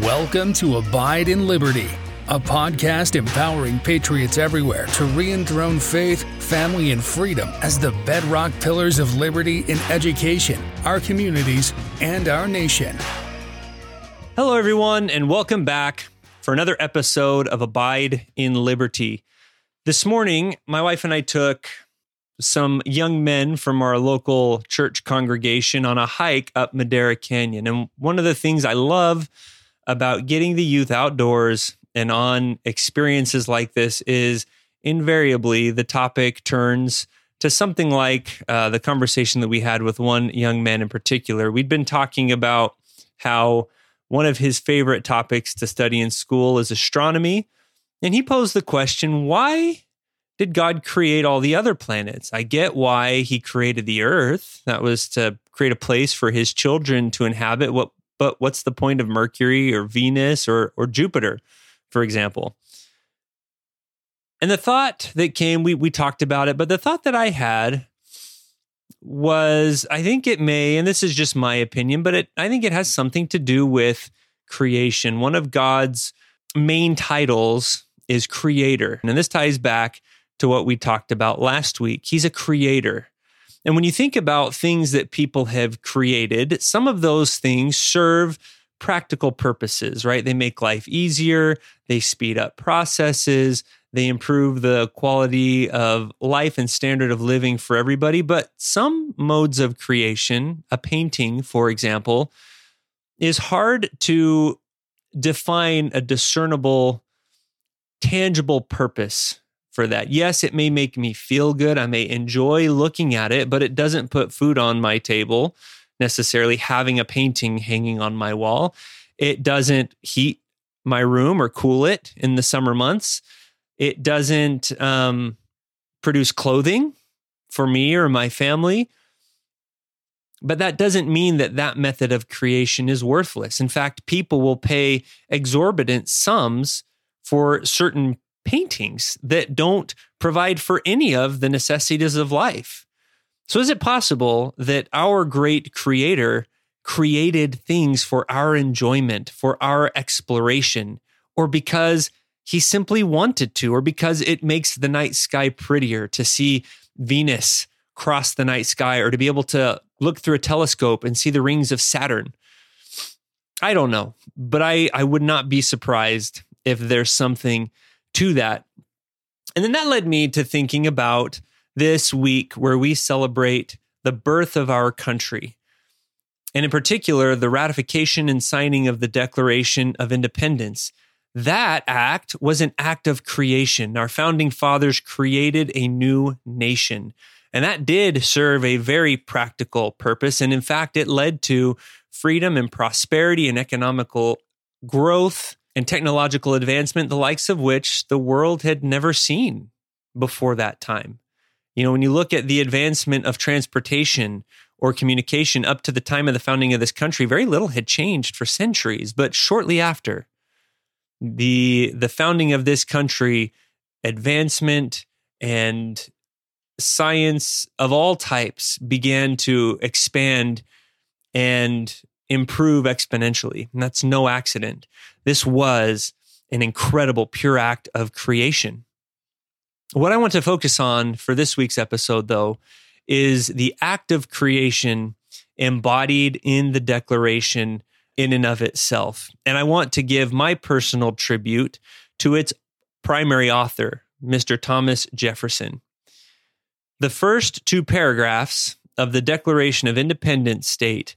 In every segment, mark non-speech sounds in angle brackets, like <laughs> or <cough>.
Welcome to Abide in Liberty, a podcast empowering patriots everywhere to re enthrone faith, family, and freedom as the bedrock pillars of liberty in education, our communities, and our nation. Hello, everyone, and welcome back for another episode of Abide in Liberty. This morning, my wife and I took some young men from our local church congregation on a hike up Madera Canyon. And one of the things I love about getting the youth outdoors and on experiences like this is invariably the topic turns to something like uh, the conversation that we had with one young man in particular. We'd been talking about how one of his favorite topics to study in school is astronomy. And he posed the question why did God create all the other planets? I get why he created the earth. That was to create a place for his children to inhabit. What but what's the point of Mercury or Venus or or Jupiter, for example? And the thought that came, we we talked about it, but the thought that I had was I think it may, and this is just my opinion, but it I think it has something to do with creation. One of God's main titles is creator. And this ties back to what we talked about last week. He's a creator. And when you think about things that people have created, some of those things serve practical purposes, right? They make life easier, they speed up processes, they improve the quality of life and standard of living for everybody. But some modes of creation, a painting, for example, is hard to define a discernible, tangible purpose for that. Yes, it may make me feel good. I may enjoy looking at it, but it doesn't put food on my table necessarily having a painting hanging on my wall. It doesn't heat my room or cool it in the summer months. It doesn't um, produce clothing for me or my family. But that doesn't mean that that method of creation is worthless. In fact, people will pay exorbitant sums for certain paintings that don't provide for any of the necessities of life. So, is it possible that our great creator created things for our enjoyment, for our exploration, or because he simply wanted to, or because it makes the night sky prettier to see Venus cross the night sky, or to be able to look through a telescope and see the rings of Saturn? I don't know, but I, I would not be surprised if there's something to that. And then that led me to thinking about this week where we celebrate the birth of our country. And in particular, the ratification and signing of the Declaration of Independence. That act was an act of creation. Our founding fathers created a new nation. And that did serve a very practical purpose. And in fact, it led to freedom and prosperity and economical growth and technological advancement, the likes of which the world had never seen before that time. You know, when you look at the advancement of transportation or communication up to the time of the founding of this country, very little had changed for centuries. But shortly after the the founding of this country, advancement and science of all types began to expand and improve exponentially. And that's no accident. This was an incredible, pure act of creation. What I want to focus on for this week's episode, though, is the act of creation embodied in the Declaration in and of itself. And I want to give my personal tribute to its primary author, Mr. Thomas Jefferson. The first two paragraphs of the Declaration of Independence state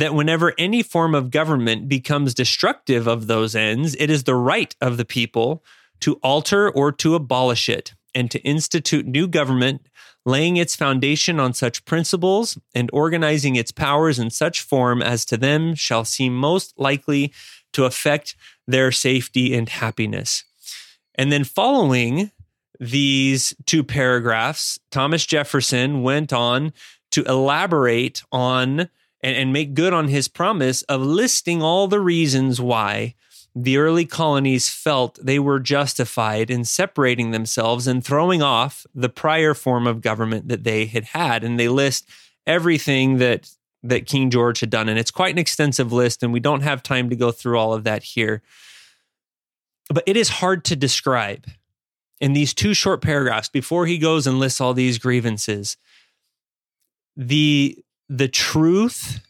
that whenever any form of government becomes destructive of those ends, it is the right of the people to alter or to abolish it, and to institute new government, laying its foundation on such principles and organizing its powers in such form as to them shall seem most likely to affect their safety and happiness. And then following these two paragraphs, Thomas Jefferson went on to elaborate on and, and, make good on his promise of listing all the reasons why the early colonies felt they were justified in separating themselves and throwing off the prior form of government that they had had. And they list everything that that King George had done. And it's quite an extensive list, and we don't have time to go through all of that here. But it is hard to describe in these two short paragraphs before he goes and lists all these grievances. The the truth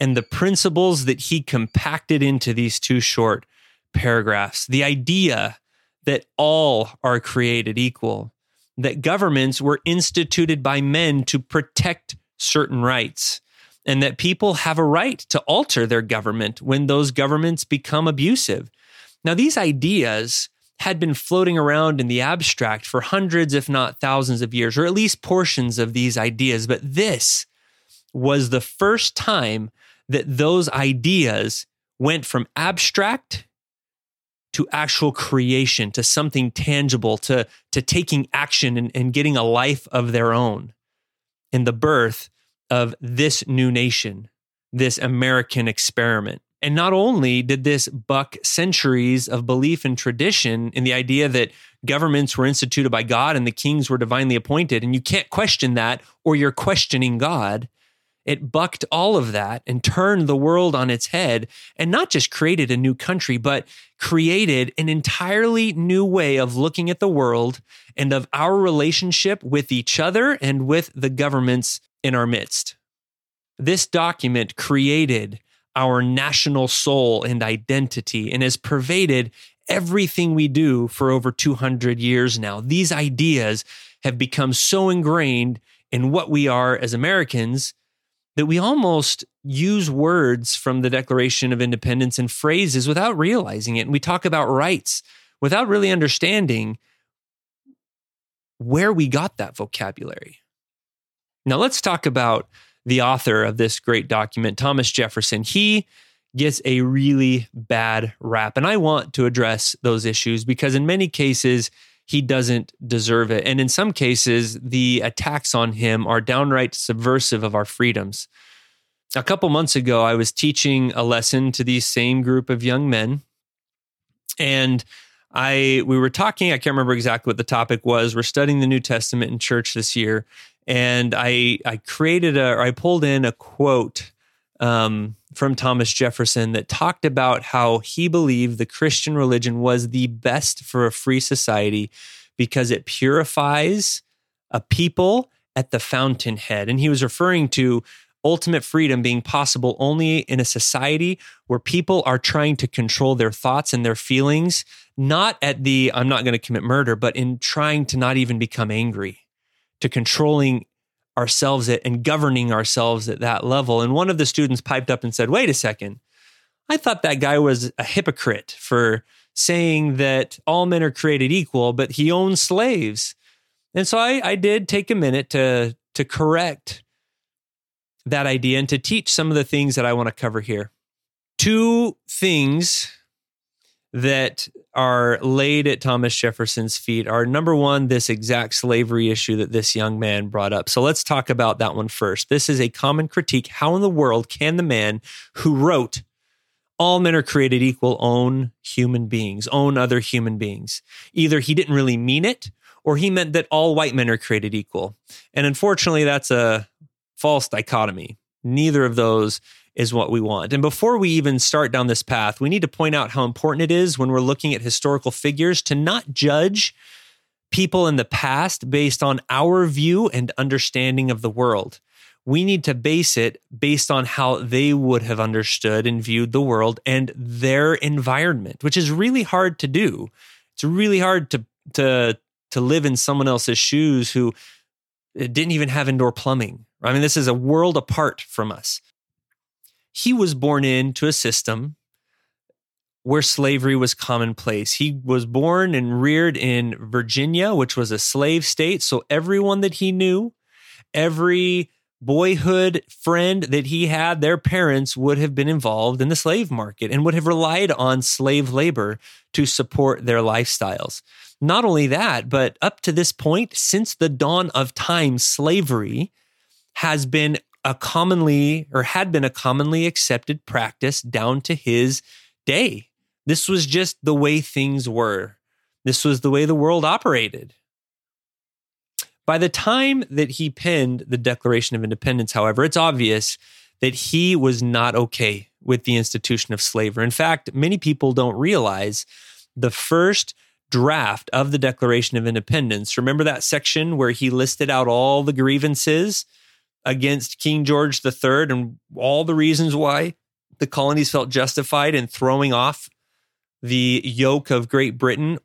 and the principles that he compacted into these two short paragraphs. The idea that all are created equal, that governments were instituted by men to protect certain rights, and that people have a right to alter their government when those governments become abusive. Now, these ideas had been floating around in the abstract for hundreds, if not thousands of years, or at least portions of these ideas. But this was the first time that those ideas went from abstract to actual creation, to something tangible, to, to taking action and, and getting a life of their own in the birth of this new nation, this American experiment. And not only did this buck centuries of belief and tradition in the idea that governments were instituted by God and the kings were divinely appointed, and you can't question that or you're questioning God. It bucked all of that and turned the world on its head and not just created a new country, but created an entirely new way of looking at the world and of our relationship with each other and with the governments in our midst. This document created our national soul and identity and has pervaded everything we do for over 200 years now. These ideas have become so ingrained in what we are as Americans that we almost use words from the Declaration of Independence and phrases without realizing it. And we talk about rights without really understanding where we got that vocabulary. Now, let's talk about the author of this great document, Thomas Jefferson. He gets a really bad rap. And I want to address those issues because, in many cases, he doesn't deserve it. And in some cases, the attacks on him are downright subversive of our freedoms. A couple months ago, I was teaching a lesson to these same group of young men. And I we were talking, I can't remember exactly what the topic was. We're studying the New Testament in church this year and I I created a I pulled in a quote um, from Thomas Jefferson that talked about how he believed the Christian religion was the best for a free society because it purifies a people at the fountainhead, and he was referring to ultimate freedom being possible only in a society where people are trying to control their thoughts and their feelings, not at the I'm not going to commit murder, but in trying to not even become angry to controlling ourselves at and governing ourselves at that level. And one of the students piped up and said, Wait a second. I thought that guy was a hypocrite for saying that all men are created equal, but he owns slaves. And so I, I did take a minute to, to correct that idea and to teach some of the things that I want to cover here. Two things that are laid at Thomas Jefferson's feet are number one, this exact slavery issue that this young man brought up. So let's talk about that one first. This is a common critique. How in the world can the man who wrote all men are created equal own human beings, own other human beings? Either he didn't really mean it or he meant that all white men are created equal. And unfortunately, that's a false dichotomy. Neither of those is what we want. And before we even start down this path, we need to point out how important it is when we're looking at historical figures to not judge people in the past based on our view and understanding of the world. We need to base it based on how they would have understood and viewed the world and their environment, which is really hard to do. It's really hard to to to live in someone else's shoes who didn't even have indoor plumbing. I mean, this is a world apart from us. He was born into a system where slavery was commonplace. He was born and reared in Virginia, which was a slave state. So everyone that he knew, every boyhood friend that he had, their parents would have been involved in the slave market and would have relied on slave labor to support their lifestyles. Not only that, but up to this point, since the dawn of time, slavery has been a commonly or had been a commonly accepted practice down to his day. This was just the way things were. This was the way the world operated. By the time that he penned the Declaration of Independence, however, it's obvious that he was not okay with the institution of slavery. In fact, many people don't realize the first draft of the Declaration of Independence. Remember that section where he listed out all the grievances against King George III and all the reasons why the colonies felt justified in throwing off the yoke of Great Britain?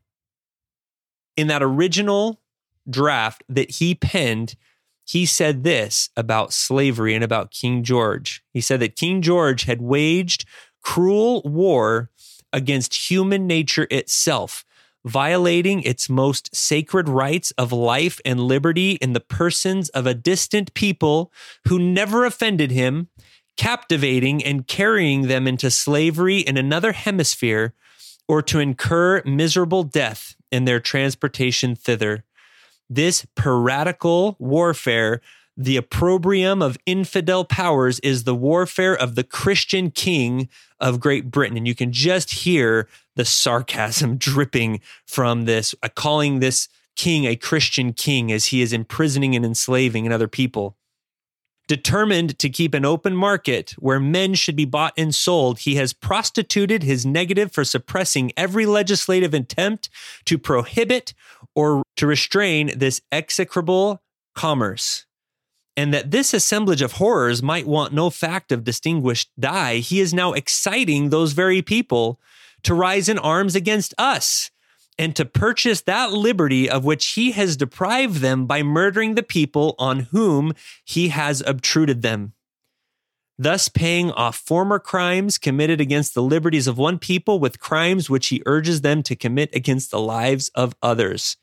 In that original draft that he penned, he said this about slavery and about King George. He said that King George had waged cruel war against human nature itself, violating its most sacred rights of life and liberty in the persons of a distant people who never offended him, captivating and carrying them into slavery in another hemisphere or to incur miserable death in their transportation thither. This piratical warfare, the opprobrium of infidel powers, is the warfare of the Christian king of Great Britain. And you can just hear the sarcasm <laughs> dripping from this, uh, calling this king a Christian king as he is imprisoning and enslaving other people. Determined to keep an open market where men should be bought and sold, he has prostituted his negative for suppressing every legislative attempt to prohibit or to restrain this execrable commerce. And that this assemblage of horrors might want no fact of distinguished die, he is now exciting those very people to rise in arms against us and to purchase that liberty of which he has deprived them by murdering the people on whom he has obtruded them. Thus, paying off former crimes committed against the liberties of one people with crimes which he urges them to commit against the lives of others.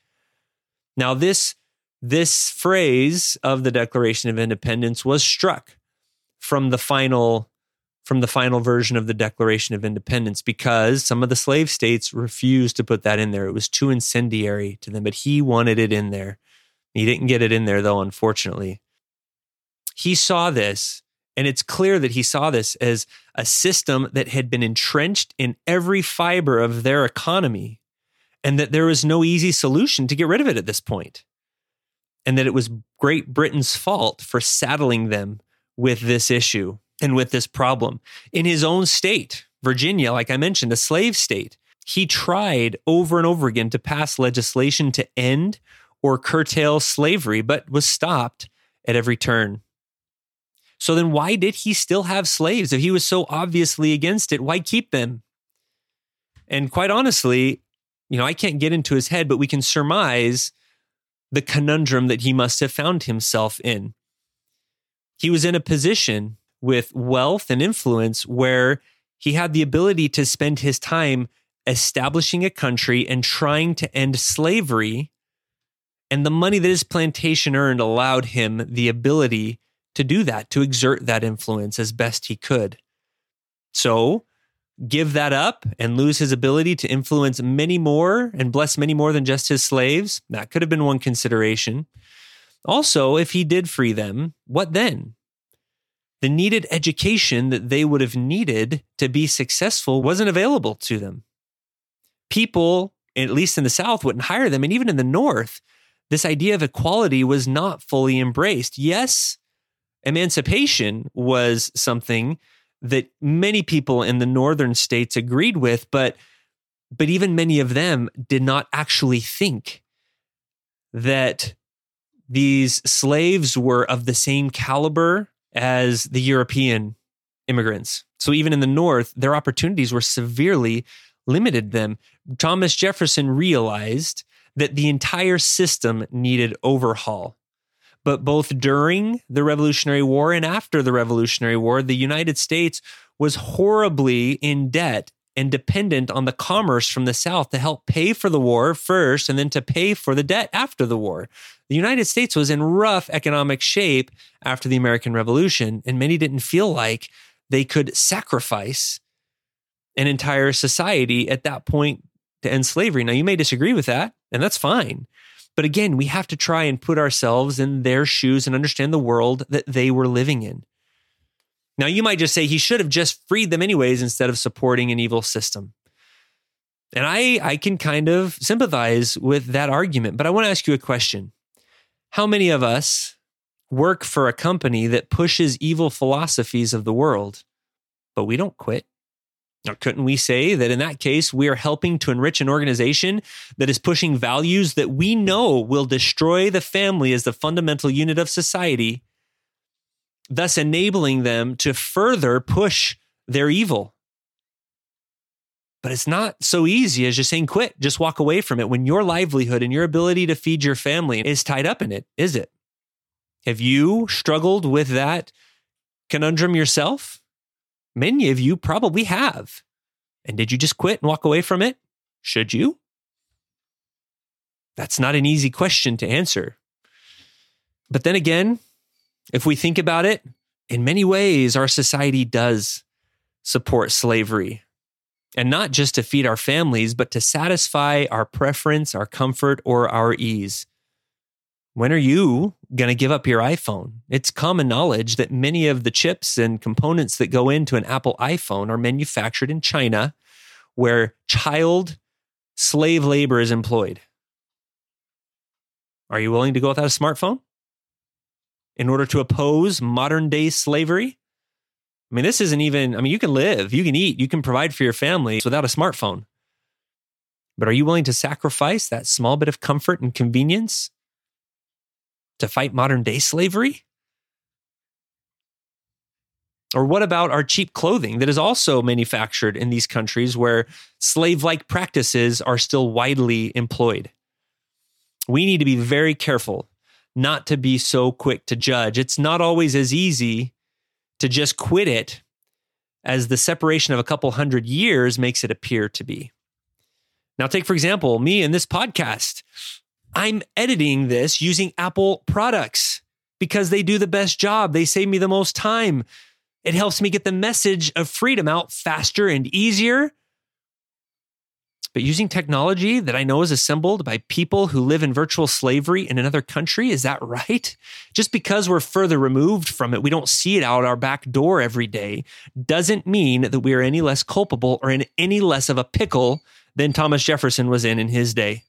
Now, this, this phrase of the Declaration of Independence was struck from the final from the final version of the Declaration of Independence because some of the slave states refused to put that in there. It was too incendiary to them, but he wanted it in there. He didn't get it in there, though, unfortunately. He saw this, and it's clear that he saw this as a system that had been entrenched in every fiber of their economy, and that there was no easy solution to get rid of it at this point, and that it was Great Britain's fault for saddling them with this issue and with this problem. In his own state, Virginia, like I mentioned, a slave state, he tried over and over again to pass legislation to end or curtail slavery, but was stopped at every turn. So then, why did he still have slaves? If he was so obviously against it, why keep them? And quite honestly, you know, I can't get into his head, but we can surmise the conundrum that he must have found himself in. He was in a position with wealth and influence where he had the ability to spend his time establishing a country and trying to end slavery. And the money that his plantation earned allowed him the ability to do that, to exert that influence as best he could. So, give that up and lose his ability to influence many more and bless many more than just his slaves? That could have been one consideration. Also, if he did free them, what then? the needed education that they would have needed to be successful wasn't available to them. People, at least in the South, wouldn't hire them. And even in the North, this idea of equality was not fully embraced. Yes, emancipation was something that many people in the northern states agreed with, but but even many of them did not actually think that these slaves were of the same caliber as the European immigrants. So even in the North, their opportunities were severely limited them. Thomas Jefferson realized that the entire system needed overhaul. But both during the Revolutionary War and after the Revolutionary War, the United States was horribly in debt and dependent on the commerce from the South to help pay for the war first and then to pay for the debt after the war. The United States was in rough economic shape after the American Revolution, and many didn't feel like they could sacrifice an entire society at that point to end slavery. Now, you may disagree with that, and that's fine. But again, we have to try and put ourselves in their shoes and understand the world that they were living in. Now, you might just say he should have just freed them anyways instead of supporting an evil system. And I, I can kind of sympathize with that argument, but I want to ask you a question. How many of us work for a company that pushes evil philosophies of the world, but we don't quit? Now, couldn't we say that in that case, we are helping to enrich an organization that is pushing values that we know will destroy the family as the fundamental unit of society, thus enabling them to further push their evil? But it's not so easy as just saying quit, just walk away from it when your livelihood and your ability to feed your family is tied up in it, is it? Have you struggled with that conundrum yourself? Many of you probably have. And did you just quit and walk away from it? Should you? That's not an easy question to answer. But then again, if we think about it, in many ways, our society does support slavery. And not just to feed our families, but to satisfy our preference, our comfort, or our ease. When are you going to give up your iPhone? It's common knowledge that many of the chips and components that go into an Apple iPhone are manufactured in China, where child slave labor is employed. Are you willing to go without a smartphone in order to oppose modern day slavery? I mean, this isn't even, I mean, you can live, you can eat, you can provide for your family without a smartphone. But are you willing to sacrifice that small bit of comfort and convenience to fight modern day slavery? Or what about our cheap clothing that is also manufactured in these countries where slave like practices are still widely employed? We need to be very careful not to be so quick to judge. It's not always as easy to just quit it as the separation of a couple hundred years makes it appear to be. Now, take for example, me in this podcast. I'm editing this using Apple products because they do the best job. They save me the most time. It helps me get the message of freedom out faster and easier. But using technology that I know is assembled by people who live in virtual slavery in another country, is that right? Just because we're further removed from it, we don't see it out our back door every day, doesn't mean that we are any less culpable or in any less of a pickle than Thomas Jefferson was in in his day.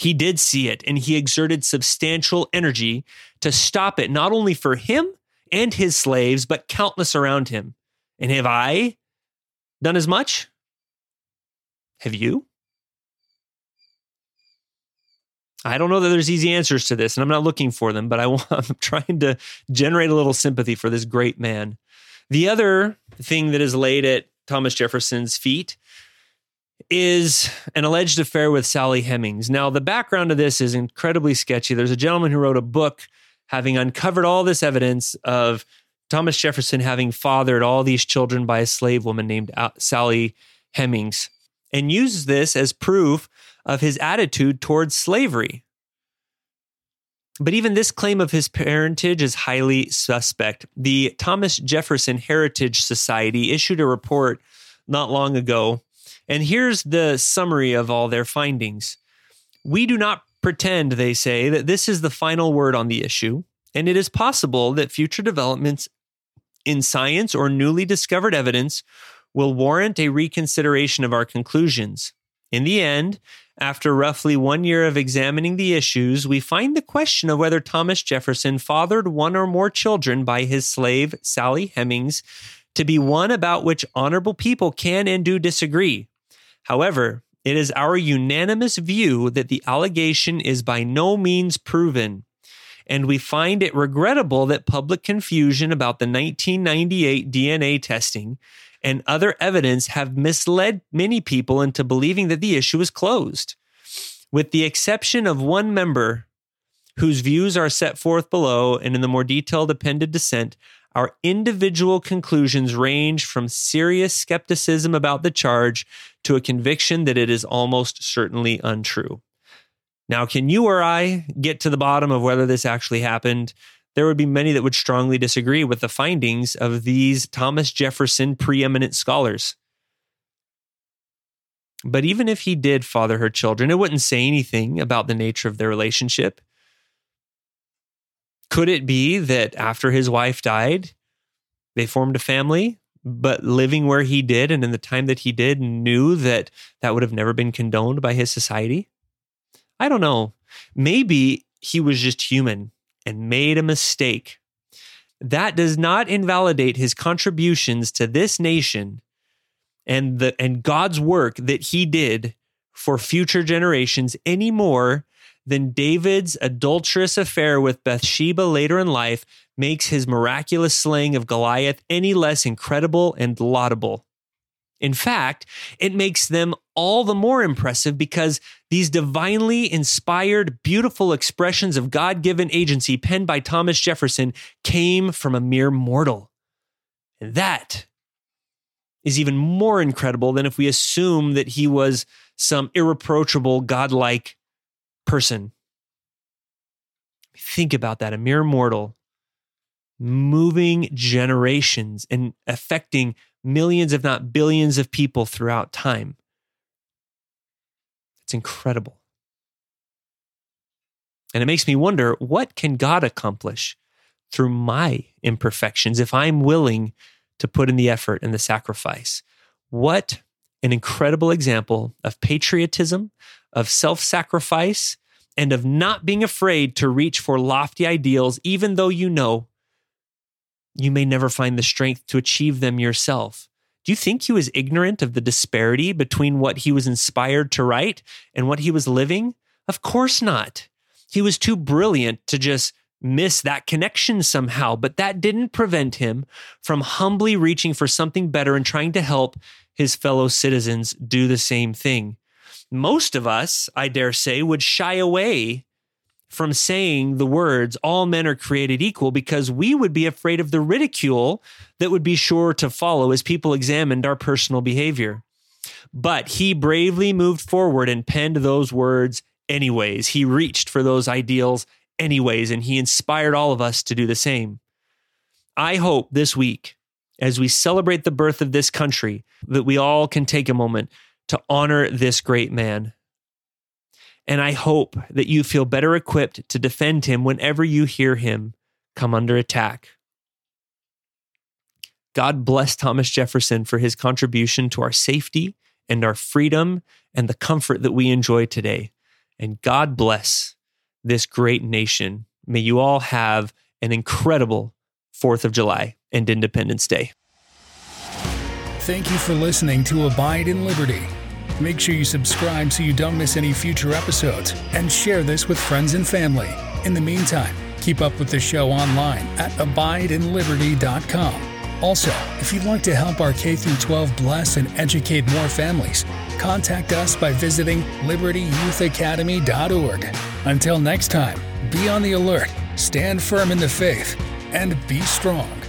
He did see it and he exerted substantial energy to stop it, not only for him and his slaves, but countless around him. And have I done as much? Have you? I don't know that there's easy answers to this, and I'm not looking for them, but I <laughs> I'm trying to generate a little sympathy for this great man. The other thing that is laid at Thomas Jefferson's feet is an alleged affair with Sally Hemings. Now, the background of this is incredibly sketchy. There's a gentleman who wrote a book having uncovered all this evidence of Thomas Jefferson having fathered all these children by a slave woman named Sally Hemings and uses this as proof of his attitude towards slavery. But even this claim of his parentage is highly suspect. The Thomas Jefferson Heritage Society issued a report not long ago and here's the summary of all their findings. We do not pretend, they say, that this is the final word on the issue, and it is possible that future developments in science or newly discovered evidence will warrant a reconsideration of our conclusions. In the end, after roughly one year of examining the issues, we find the question of whether Thomas Jefferson fathered one or more children by his slave, Sally Hemings, to be one about which honorable people can and do disagree. However, it is our unanimous view that the allegation is by no means proven, and we find it regrettable that public confusion about the 1998 DNA testing and other evidence have misled many people into believing that the issue is closed. With the exception of one member whose views are set forth below and in the more detailed appended dissent, our individual conclusions range from serious skepticism about the charge to a conviction that it is almost certainly untrue. Now, can you or I get to the bottom of whether this actually happened? There would be many that would strongly disagree with the findings of these Thomas Jefferson preeminent scholars. But even if he did father her children, it wouldn't say anything about the nature of their relationship. Could it be that after his wife died, they formed a family, but living where he did and in the time that he did, knew that that would have never been condoned by his society? I don't know. Maybe he was just human and made a mistake. That does not invalidate his contributions to this nation and the and God's work that he did for future generations any more than David's adulterous affair with Bathsheba later in life makes his miraculous slaying of Goliath any less incredible and laudable. In fact, it makes them all the more impressive because these divinely inspired, beautiful expressions of God given agency penned by Thomas Jefferson came from a mere mortal. And that is even more incredible than if we assume that he was some irreproachable, godlike person. Think about that a mere mortal moving generations and affecting millions, if not billions, of people throughout time. It's incredible. And it makes me wonder what can God accomplish through my imperfections if I'm willing to put in the effort and the sacrifice? What an incredible example of patriotism, of self sacrifice, and of not being afraid to reach for lofty ideals, even though you know you may never find the strength to achieve them yourself. Do you think he was ignorant of the disparity between what he was inspired to write and what he was living? Of course not. He was too brilliant to just miss that connection somehow, but that didn't prevent him from humbly reaching for something better and trying to help his fellow citizens do the same thing. Most of us, I dare say, would shy away from saying the words, all men are created equal, because we would be afraid of the ridicule that would be sure to follow as people examined our personal behavior. But he bravely moved forward and penned those words anyways. He reached for those ideals anyways, and he inspired all of us to do the same. I hope this week, as we celebrate the birth of this country, that we all can take a moment to honor this great man and I hope that you feel better equipped to defend him whenever you hear him come under attack. God bless Thomas Jefferson for his contribution to our safety and our freedom and the comfort that we enjoy today. And God bless this great nation. May you all have an incredible 4th of July and Independence Day. Thank you for listening to Abide in Liberty. Make sure you subscribe so you don't miss any future episodes and share this with friends and family. In the meantime, keep up with the show online at abideinliberty.com. Also, if you'd like to help our K 12 bless and educate more families, contact us by visiting libertyyouthacademy.org. Until next time, be on the alert, stand firm in the faith, and be strong.